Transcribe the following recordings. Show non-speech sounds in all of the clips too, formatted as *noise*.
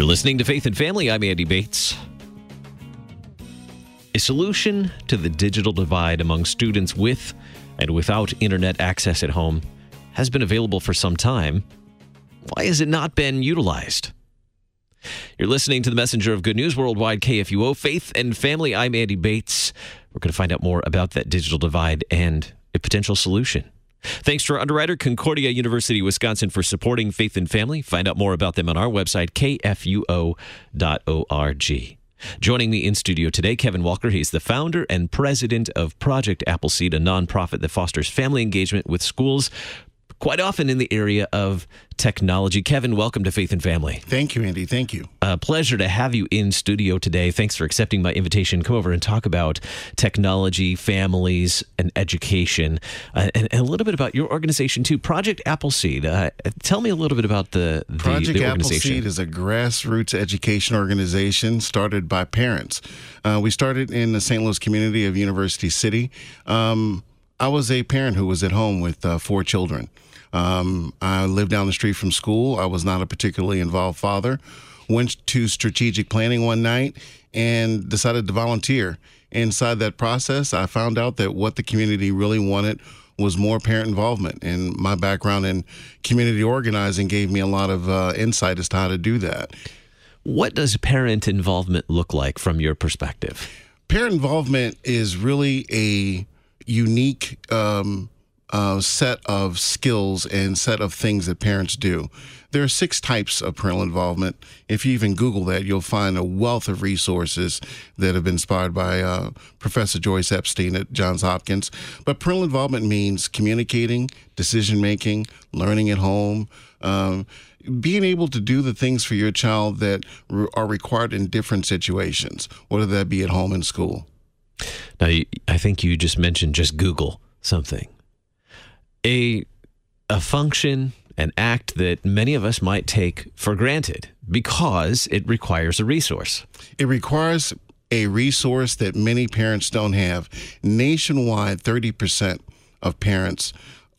You're listening to Faith and Family. I'm Andy Bates. A solution to the digital divide among students with and without internet access at home has been available for some time. Why has it not been utilized? You're listening to the Messenger of Good News Worldwide, KFUO, Faith and Family. I'm Andy Bates. We're going to find out more about that digital divide and a potential solution. Thanks to our underwriter, Concordia University, Wisconsin, for supporting Faith and Family. Find out more about them on our website, kfuo.org. Joining me in studio today, Kevin Walker. He's the founder and president of Project Appleseed, a nonprofit that fosters family engagement with schools, quite often in the area of technology. Kevin, welcome to Faith and Family. Thank you, Andy. Thank you. A pleasure to have you in studio today. Thanks for accepting my invitation. Come over and talk about technology, families, and education, uh, and, and, a little bit about your organization too, Project Appleseed. Uh, tell me a little bit about the, the Project the Appleseed is a grassroots education organization started by parents. Uh, we started in the St. Louis community of University City. Um, I was a parent who was at home with uh, four children. Um, I lived down the street from school. I was not a particularly involved father. Went to strategic planning one night and decided to volunteer. Inside that process, I found out that what the community really wanted was more parent involvement. And my background in community organizing gave me a lot of uh, insight as to how to do that. What does parent involvement look like from your perspective? Parent involvement is really a unique um, uh, set of skills and set of things that parents do. There are six types of parental involvement. If you even Google that, you'll find a wealth of resources that have been inspired by uh, Professor Joyce Epstein at Johns Hopkins. But parental involvement means communicating, decision making, learning at home. Um, being able to do the things for your child that re- are required in different situations, whether that be at home and school. Now, I think you just mentioned just Google something a a function an act that many of us might take for granted because it requires a resource. It requires a resource that many parents don't have. Nationwide, 30% of parents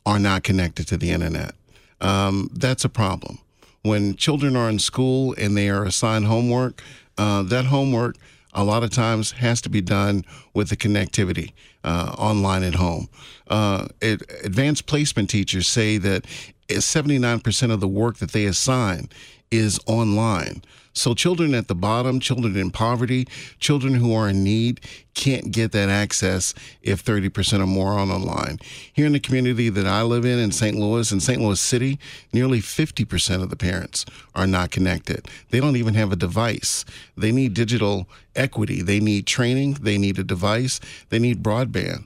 are not connected to the internet. Um, that's a problem. When children are in school and they are assigned homework, uh, that homework a lot of times has to be done with the connectivity uh, online at home. Uh, it, advanced placement teachers say that 79% of the work that they assign is online. So, children at the bottom, children in poverty, children who are in need can't get that access if 30% or more are online. Here in the community that I live in, in St. Louis, in St. Louis City, nearly 50% of the parents are not connected. They don't even have a device. They need digital equity, they need training, they need a device, they need broadband.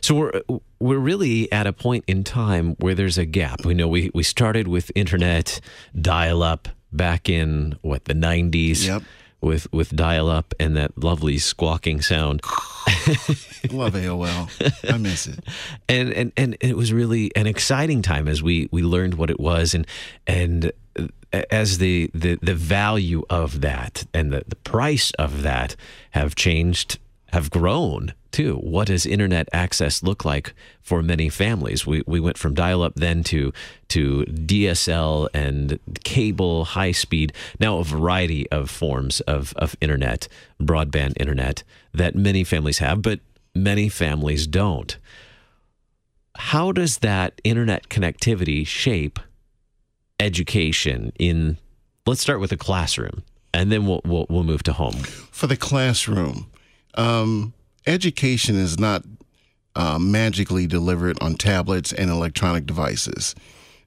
So we're we're really at a point in time where there's a gap. We know we, we started with internet dial up back in what the 90s yep. with with dial up and that lovely squawking sound. Love AOL. I miss it. *laughs* And, and and it was really an exciting time as we we learned what it was and and uh, as the the the value of that and the the price of that have changed have grown too. What does internet access look like for many families? We, we went from dial up then to, to DSL and cable, high speed, now a variety of forms of, of internet, broadband internet that many families have, but many families don't. How does that internet connectivity shape education in, let's start with the classroom and then we'll, we'll, we'll move to home? For the classroom, um, education is not uh, magically delivered on tablets and electronic devices.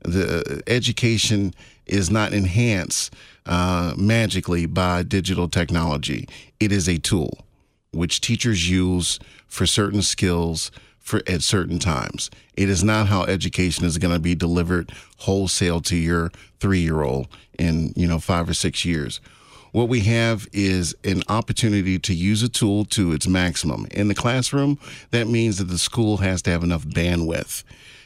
The education is not enhanced uh, magically by digital technology. It is a tool which teachers use for certain skills for at certain times. It is not how education is going to be delivered wholesale to your three year old in you know five or six years. What we have is an opportunity to use a tool to its maximum. In the classroom, that means that the school has to have enough bandwidth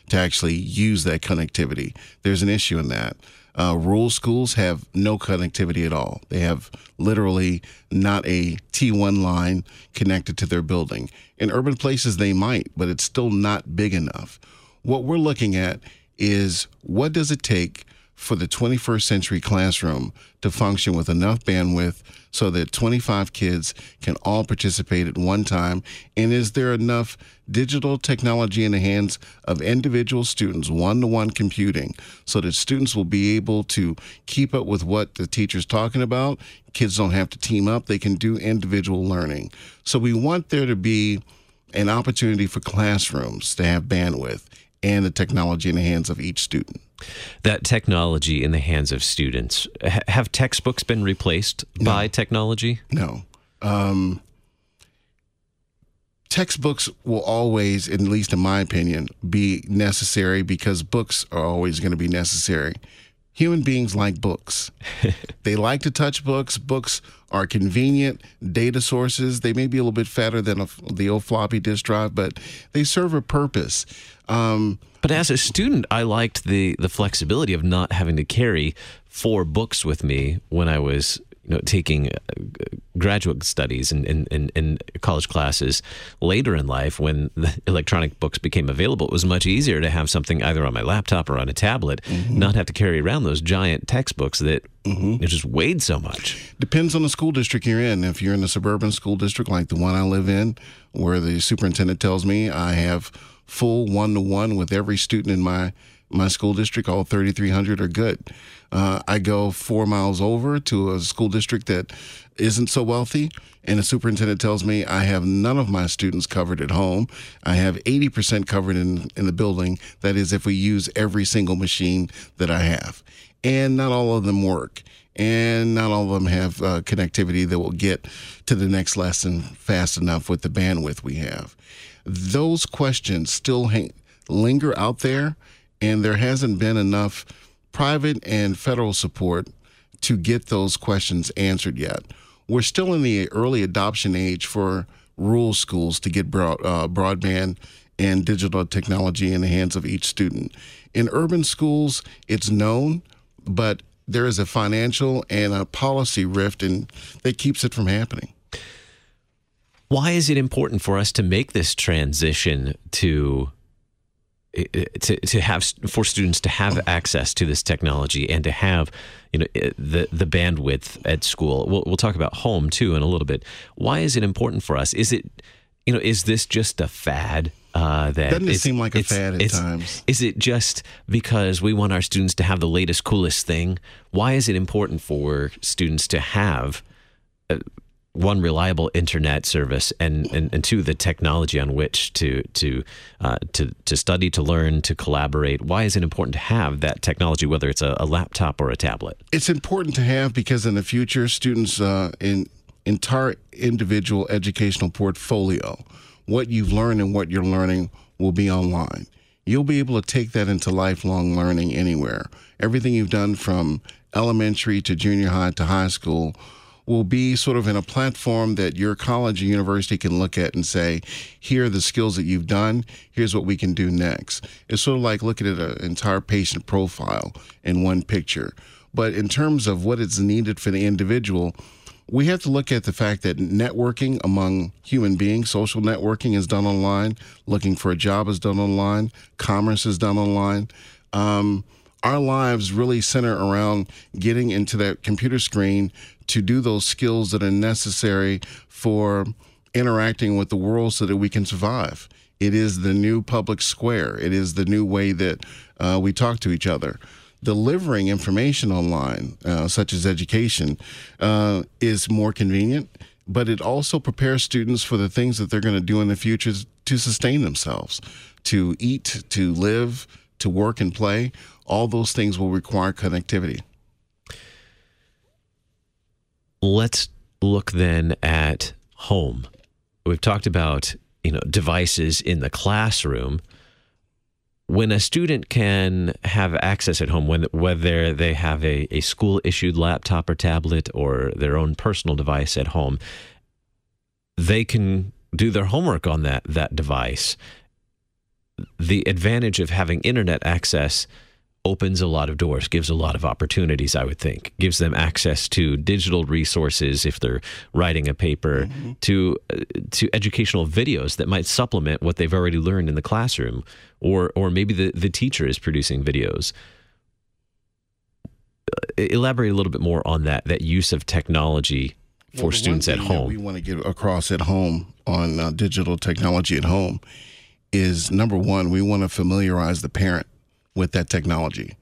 to actually use that connectivity. There's an issue in that. Uh, rural schools have no connectivity at all. They have literally not a T1 line connected to their building. In urban places, they might, but it's still not big enough. What we're looking at is what does it take for the 21st century classroom to function with enough bandwidth so that 25 kids can all participate at one time? And is there enough digital technology in the hands of individual students, one to one computing, so that students will be able to keep up with what the teacher's talking about? Kids don't have to team up, they can do individual learning. So we want there to be an opportunity for classrooms to have bandwidth and the technology in the hands of each student. That technology in the hands of students. H- have textbooks been replaced No. by technology? No. Um, textbooks will always, at least in my opinion, be necessary because books are always going to be necessary. Human beings like books. *laughs* they like to touch books. Books are convenient data sources. They may be a little bit fatter than a, the old floppy disk drive, but they serve a purpose. Um, But as a student, I liked the the flexibility of not having to carry four books with me when I was you know taking uh, graduate studies and and, and, college classes later in life when *laughs* the electronic books became available it was much easier to have something either on my laptop or on a tablet not have to carry around those giant textbooks that it just weighed so much. Depends on the school district you're in. If you're in a suburban school district like the one I live in, where the superintendent tells me I have full one to one with every student in my my school district, all 3,300 are good. Uh, I go four miles over to a school district that isn't so wealthy, and the superintendent tells me I have none of my students covered at home. I have 80% covered in, in the building. That is, if we use every single machine that I have. And not all of them work and not all of them have uh, connectivity that will get to the next lesson fast enough with the bandwidth we have. Those questions still hang, linger out there, and there hasn't been enough private and federal support to get those questions answered yet. We're still in the early adoption age for rural schools to get broad, uh, broadband and digital technology in the hands of each student. In urban schools, it's known, but there is a financial and a policy rift and that keeps it from happening. Why is it important for us to make this transition to to to have for students to have access to this technology and to have you know the the bandwidth at school? We'll, we'll talk about home too in a little bit. Why is it important for us? Is it you know is this just a fad uh, that Doesn't it seem like a fad at times? is it just because we want our students to have the latest coolest thing? Why is it important for students to have uh, one reliable internet service and, and, and two the technology on which to to uh, to to study to learn to collaborate why is it important to have that technology whether it's a, a laptop or a tablet It's important to have because in the future, students' uh, in entire individual educational portfolio, what you've learned and what you're learning will be online. You'll be able to take that into lifelong learning anywhere. Everything you've done from elementary to junior high to high school will be sort of in a platform that your college or university can look at and say, here are the skills that you've done. Here's what we can do next. It's sort of like looking at an entire patient profile in one picture. But in terms of what is needed for the individual, we have to look at the fact that networking among human beings, social networking is done online, looking for a job is done online, commerce is done online. Um, our lives really center around getting into that computer screen to do those skills that are necessary for interacting with the world so that we can survive. It is the new public square. It is the new way that uh, we talk to each other. Delivering information online, uh, such as education, uh, is more convenient, but it also prepares students for the things that they're going to do in the future to sustain themselves, to eat, to live, to work and play. All those things will require connectivity. Let's look then at home. We've talked about you know devices in the classroom. When a student can have access at home when whether they have a, a school issued laptop or tablet or their own personal device at home they can do their homework on that that device. The advantage of having internet access opens a lot of doors, gives a lot of opportunities, I would think. Gives them access to digital resources if they're writing a paper, to uh, to educational videos that might supplement what they've already learned in the classroom, or or maybe the, the teacher is producing videos. elaborate a little bit more on that that use of technology for Well, students at home. we want to get across at home on uh, digital technology at home is number one, we want to familiarize the parent with that technology.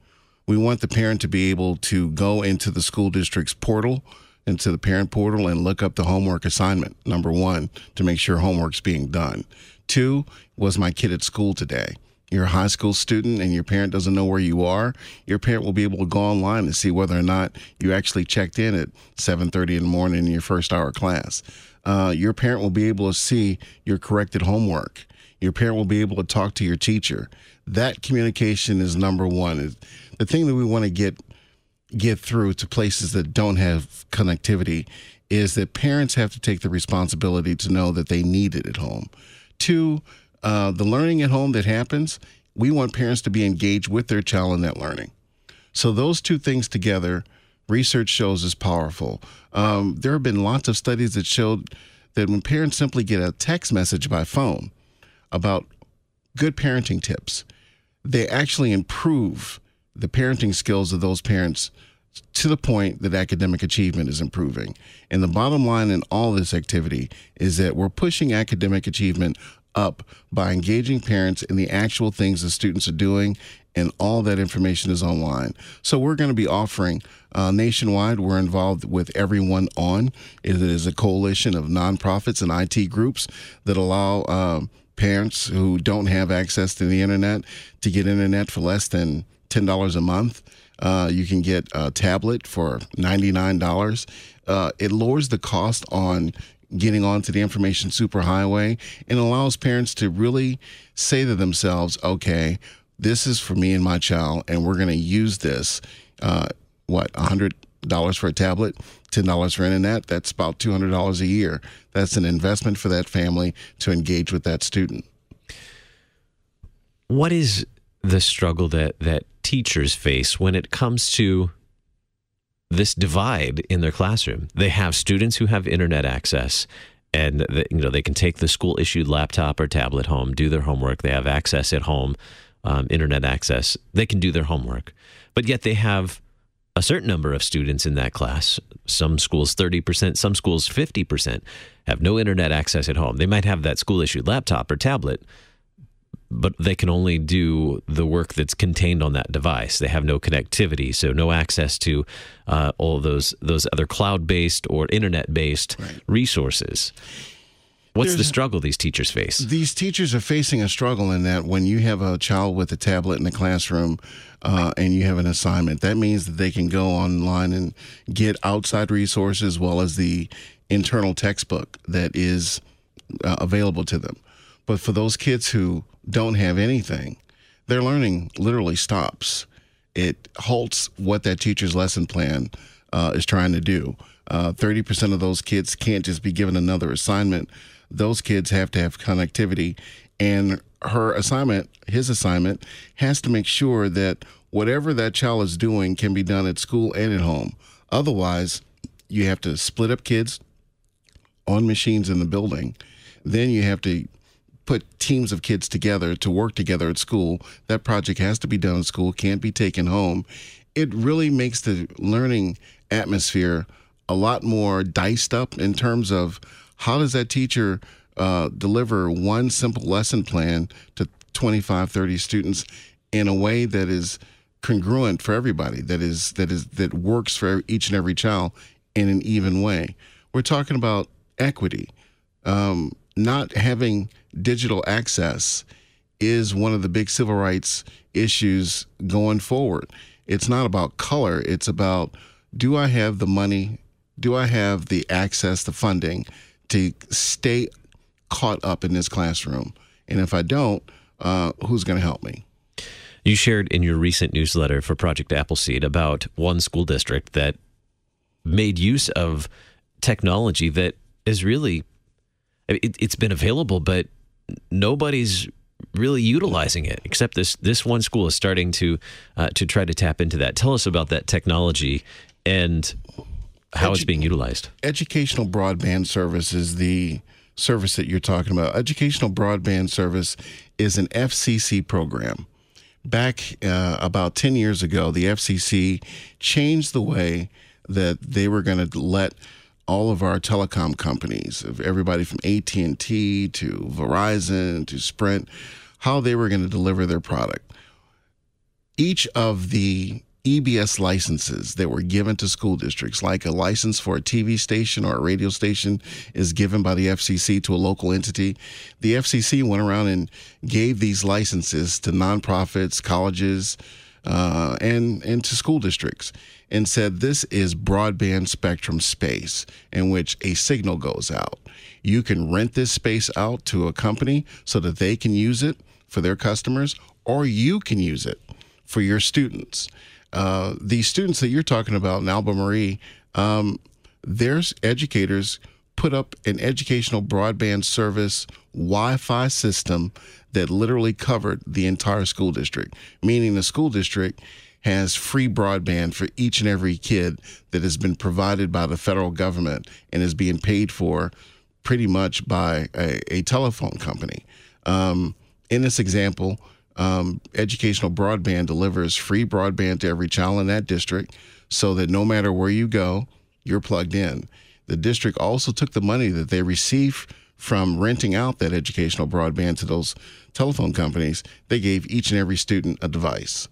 We want the parent to be able to go into the school district's portal, into the parent portal, and look up the homework assignment, number one, to make sure homework's being done. Two, was my kid at school today? You're a high school student and your parent doesn't know where you are. Your parent will be able to go online and see whether or not you actually checked in at 7:30 in the morning in your first hour class. Uh, your parent will be able to see your corrected homework. Your parent will be able to talk to your teacher. That communication is number one. The thing that we want to get get through to places that don't have connectivity is that parents have to take the responsibility to know that they need it at home. Two, uh, the learning at home that happens, we want parents to be engaged with their child in that learning. So those two things together, research shows is powerful. Um, there have been lots of studies that showed that when parents simply get a text message by phone about good parenting tips, they actually improve the parenting skills of those parents to the point that academic achievement is improving. And the bottom line in all this activity is that we're pushing academic achievement up by engaging parents in the actual things the students are doing, and all that information is online. So we're going to be offering uh, nationwide. We're involved with Everyone On. It is a coalition of nonprofits and IT groups that allow. Um, parents who don't have access to the internet to get internet for less than $10 a month. Uh, you can get a tablet for $99. Uh, it lowers the cost on getting onto the information superhighway and allows parents to really say to themselves, okay, this is for me and my child, and we're going to use this. Uh, what, $100 for a tablet, $10 for internet? That's about $200 a year. That's an investment for that family to engage with that student. What is the struggle that that teachers face when it comes to this divide in their classroom? They have students who have internet access and the, you know they can take the school issued laptop or tablet home, do their homework. They have access at home, um, internet access. They can do their homework, but yet they have a certain number of students in that class. Some schools 30%, some schools 50% have no internet access at home. They might have that school issued laptop or tablet, but they can only do the work that's contained on that device. They have no connectivity, so no access to uh, all those those other cloud based or internet based Right. resources. What's the struggle these teachers face? These teachers are facing a struggle in that when you have a child with a tablet in the classroom uh, and you have an assignment, that means that they can go online and get outside resources as well as the internal textbook that is uh, available to them. But for those kids who don't have anything, their learning literally stops. It halts what that teacher's lesson plan uh, is trying to do. Uh, 30% of those kids can't just be given another assignment. Those kids have to have connectivity. And her assignment, his assignment, has to make sure that whatever that child is doing can be done at school and at home. Otherwise, you have to split up kids on machines in the building. Then you have to put teams of kids together to work together at school. That project has to be done at school, can't be taken home. It really makes the learning atmosphere a lot more diced up in terms of how does that teacher uh, deliver one simple lesson plan to 25, 30 students in a way that is congruent for everybody, that is that is that works for each and every child in an even way. We're talking about equity. Um, not having digital access is one of the big civil rights issues going forward. It's not about color, it's about do I have the money, do I have the access, the funding to stay caught up in this classroom? And if I don't, uh, who's going to help me? You shared in your recent newsletter for Project Appleseed about one school district that made use of technology that is really it, it's been available, but nobody's really utilizing it except this this one school is starting to uh, to try to tap into that. Tell us about that technology and how it's being utilized. educational broadband service is the service that you're talking about. Educational broadband service is an FCC program. back uh, about 10 years ago, the FCC changed the way that they were going to let all of our telecom companies, of everybody from AT&T to Verizon to Sprint, how they were going to deliver their product. Each of the EBS licenses that were given to school districts, like a license for a TV station or a radio station, is given by the FCC to a local entity. The FCC went around and gave these licenses to nonprofits, colleges, uh, and and to school districts, and said this is broadband spectrum space in which a signal goes out. You can rent this space out to a company so that they can use it for their customers, or you can use it for your students. Uh, these students that you're talking about in Albemarle, um, there's educators put up an educational broadband service Wi-Fi system that literally covered the entire school district, meaning the school district has free broadband for each and every kid that has been provided by the federal government and is being paid for pretty much by a, a telephone company. Um, in this example, um, educational broadband delivers free broadband to every child in that district so that no matter where you go, you're plugged in. The district also took the money that they receive from renting out that educational broadband to those telephone companies. They gave each and every student a device,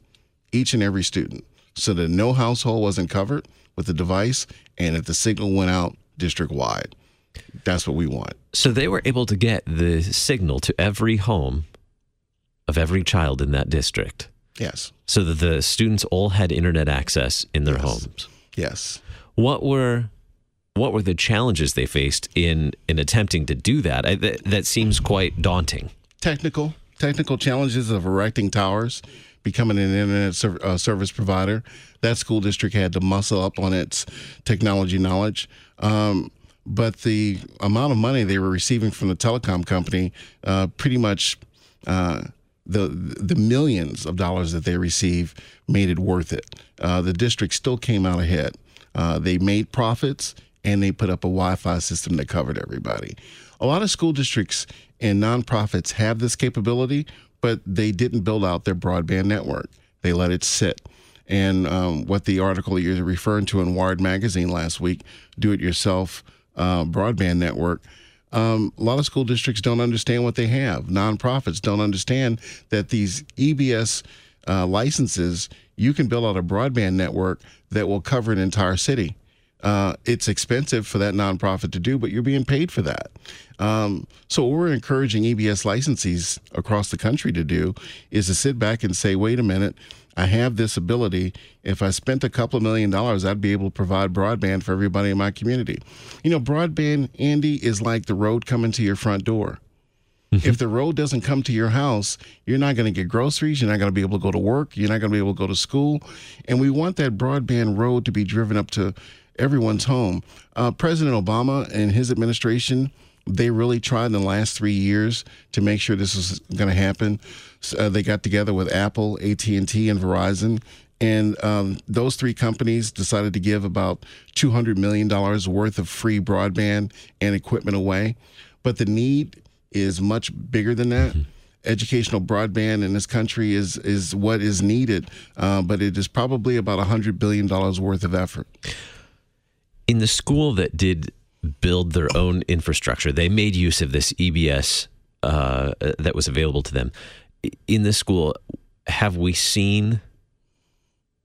each and every student, so that no household wasn't covered with the device and that the signal went out district wide. That's what we want. So they were able to get the signal to every home of every child in that district. Yes. So that the students all had internet access in their Yes. homes. Yes. What were what were the challenges they faced in in attempting to do that? I, that, that seems quite daunting. technical technical challenges of erecting towers, becoming an internet ser- uh, service provider. That school district had to muscle up on its technology knowledge. Um, but the amount of money they were receiving from the telecom company, uh, pretty much uh, the the millions of dollars that they received made it worth it. Uh, the district still came out ahead. Uh, they made profits and they put up a Wi-Fi system that covered everybody. A lot of school districts and nonprofits have this capability, but they didn't build out their broadband network. They let it sit. And um, what the article you're referring to in Wired magazine last week, do it yourself uh, broadband network. Um, a lot of school districts don't understand what they have. Nonprofits don't understand that these EBS uh, licenses, you can build out a broadband network that will cover an entire city. Uh, it's expensive for that nonprofit to do, but you're being paid for that. Um, so, what we're encouraging EBS licensees across the country to do is to sit back and say, wait a minute, I have this ability. If I spent a couple of million dollars, I'd be able to provide broadband for everybody in my community. You know, broadband, Andy, is like the road coming to your front door. If the road doesn't come to your house, you're not going to get groceries. You're not going to be able to go to work. You're not going to be able to go to school. And we want that broadband road to be driven up to everyone's home. Uh, President Obama and his administration, they really tried in the last three years to make sure this was going to happen. S- Uh, they got together with Apple, AT and T, and Verizon, and um, those three companies decided to give about two hundred million dollars worth of free broadband and equipment away. But the need is much bigger than that. Educational broadband in this country is is what is needed, uh, but it is probably about hundred billion dollars worth of effort. In the school that did build their own infrastructure, they made use of this EBS uh, that was available to them. In the school, have we seen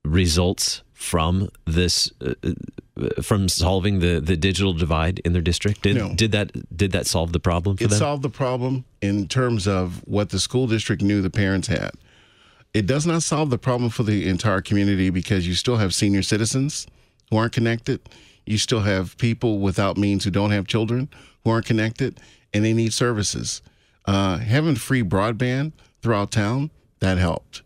results from this uh, uh, from solving the, the digital divide in their district? Did, No. did that did that solve the problem for It them? solved the problem in terms of what the school district knew the parents had. It does not solve the problem for the entire community because you still have senior citizens who aren't connected. You still have people without means who don't have children who aren't connected and they need services. Uh, having free broadband throughout town, that helped.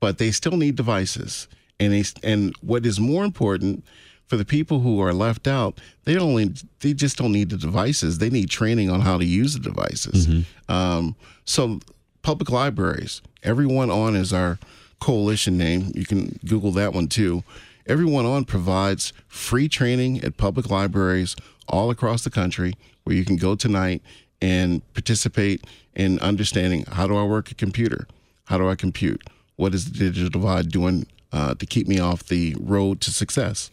But they still need devices. And they, and what is more important for the people who are left out, they only they just don't need the devices. They need training on how to use the devices. Um, so public libraries, everyone on is our coalition name. You can Google that one too. Everyone on provides free training at public libraries all across the country where you can go tonight and participate in understanding how do I work a computer? How do I compute? what is the digital divide doing uh, to keep me off the road to success?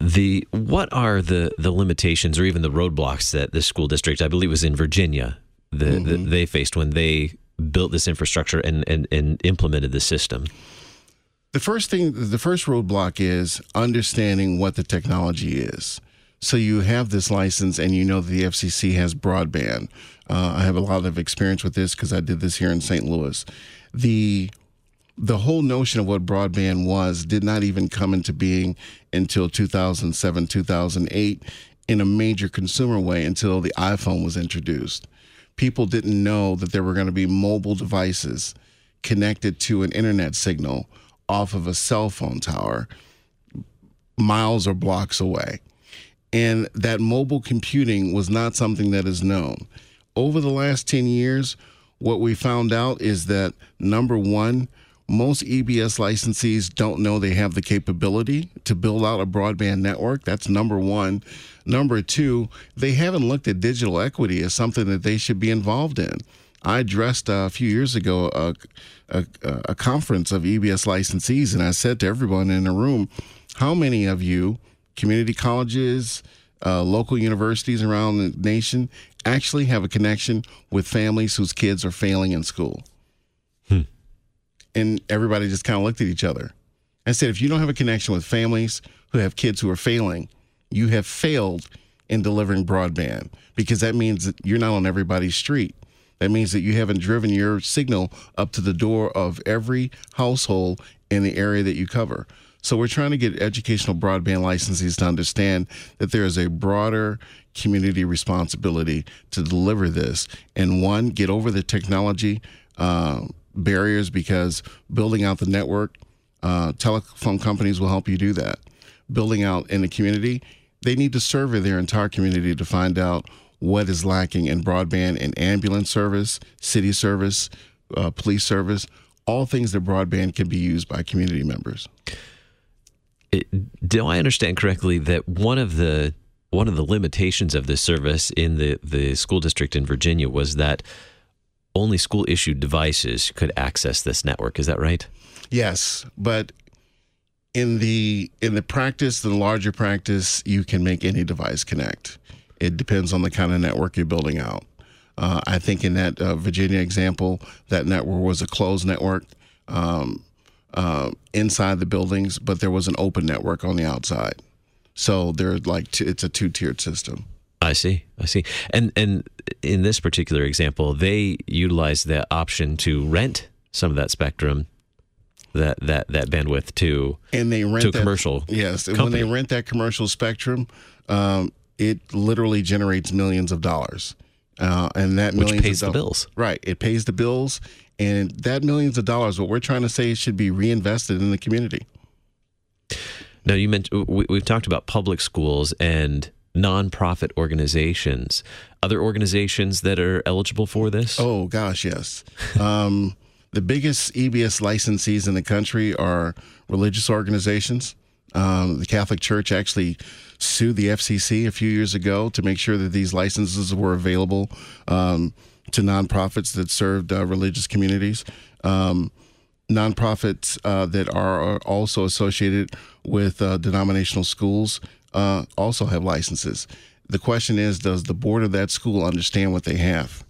The what are the the limitations or even the roadblocks that this school district, I believe, was in Virginia, the, mm-hmm. the, they faced when they built this infrastructure and, and, and implemented the system? The first thing, the first roadblock is understanding what the technology is. So you have this license and you know the FCC has broadband. Uh, I have a lot of experience with this because I did this here in St. Louis. The the whole notion of what broadband was did not even come into being until 2007, 2008 in a major consumer way until the iPhone was introduced. People didn't know that there were going to be mobile devices connected to an internet signal off of a cell phone tower miles or blocks away. And that mobile computing was not something that is known. Over the last 10 years, what we found out is that number one, most EBS licensees don't know they have the capability to build out a broadband network. That's number one. Number two, they haven't looked at digital equity as something that they should be involved in. I addressed uh, a few years ago a, a, a conference of EBS licensees, and I said to everyone in the room, How many of you, community colleges, uh, local universities around the nation, actually have a connection with families whose kids are failing in school? Hmm and everybody just kind of looked at each other. I said, if you don't have a connection with families who have kids who are failing, you have failed in delivering broadband because that means that you're not on everybody's street. That means that you haven't driven your signal up to the door of every household in the area that you cover. So we're trying to get educational broadband licensees to understand that there is a broader community responsibility to deliver this. And one, get over the technology uh, barriers because building out the network, uh, telephone companies will help you do that. Building out in the community, they need to survey their entire community to find out what is lacking in broadband and ambulance service, city service, uh, police service, all things that broadband can be used by community members. It, do I understand correctly that one of the one of the limitations of this service in the, the school district in Virginia was that only school issued devices could access this network. Is that right? Yes, but in the in the practice, the larger practice, you can make any device connect. It depends on the kind of network you're building out. Uh, I think in that uh, Virginia example, that network was a closed network um, uh, inside the buildings, but there was an open network on the outside. So they're like t- it's a two tiered system. I see. I see. And and in this particular example, they utilize the option to rent some of that spectrum, that that that bandwidth to and they rent to that, commercial. Yes, company. when they rent that commercial spectrum, um, it literally generates millions of dollars, uh, and that which millions pays the bills. Right, it pays the bills, and that millions of dollars. What we're trying to say should be reinvested in the community. Now you mentioned we, we've talked about public schools and nonprofit organizations. Other organizations that are eligible for this? Oh, gosh, yes. *laughs* Um, the biggest EBS licensees in the country are religious organizations. Um, the Catholic Church actually sued the FCC a few years ago to make sure that these licenses were available um, to nonprofits that served uh, religious communities. Um, nonprofits uh, that are also associated with uh, denominational schools uh, also have licenses. The question is, does the board of that school understand what they have?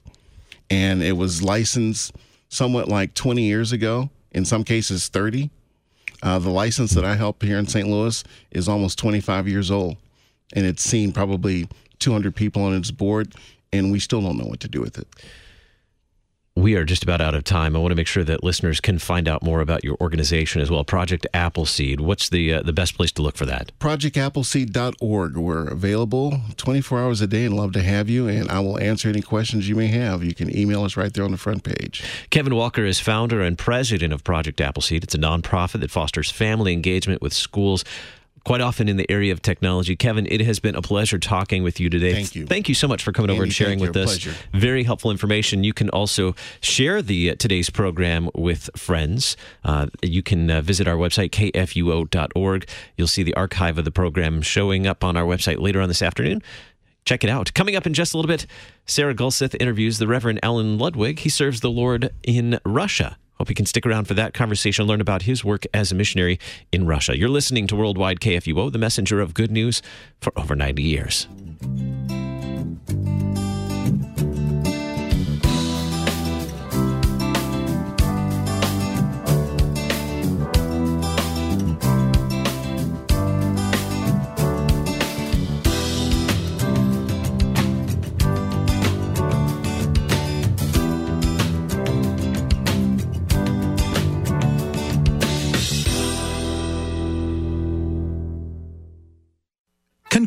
And it was licensed somewhat like 20 years ago, in some cases 30. Uh, the license that I help here in St. Louis is almost 25 years old, and it's seen probably 200 people on its board, and we still don't know what to do with it we are just about out of time. I want to make sure that listeners can find out more about your organization as well. Project Appleseed. What's the uh, the best place to look for that? ProjectAppleseed.org. We're available 24 hours a day and love to have you. And I will answer any questions you may have. You can email us right there on the front page. Kevin Walker is founder and president of Project Appleseed. It's a nonprofit that fosters family engagement with schools quite often in the area of technology. Kevin, it has been a pleasure talking with you today. Thank you. Thank you so much for coming Andy, over and sharing with us. Pleasure. Very helpful information. You can also share the uh, today's program with friends. Uh, you can uh, visit our website kfuo.org. You'll see the archive of the program showing up on our website later on this afternoon. Check it out. Coming up in just a little bit, Sarah Gulseth interviews the Reverend Alan Ludwig. He serves the Lord in Russia. Hope you can stick around for that conversation, learn about his work as a missionary in Russia. You're listening to Worldwide KFUO, the messenger of good news for over 90 years.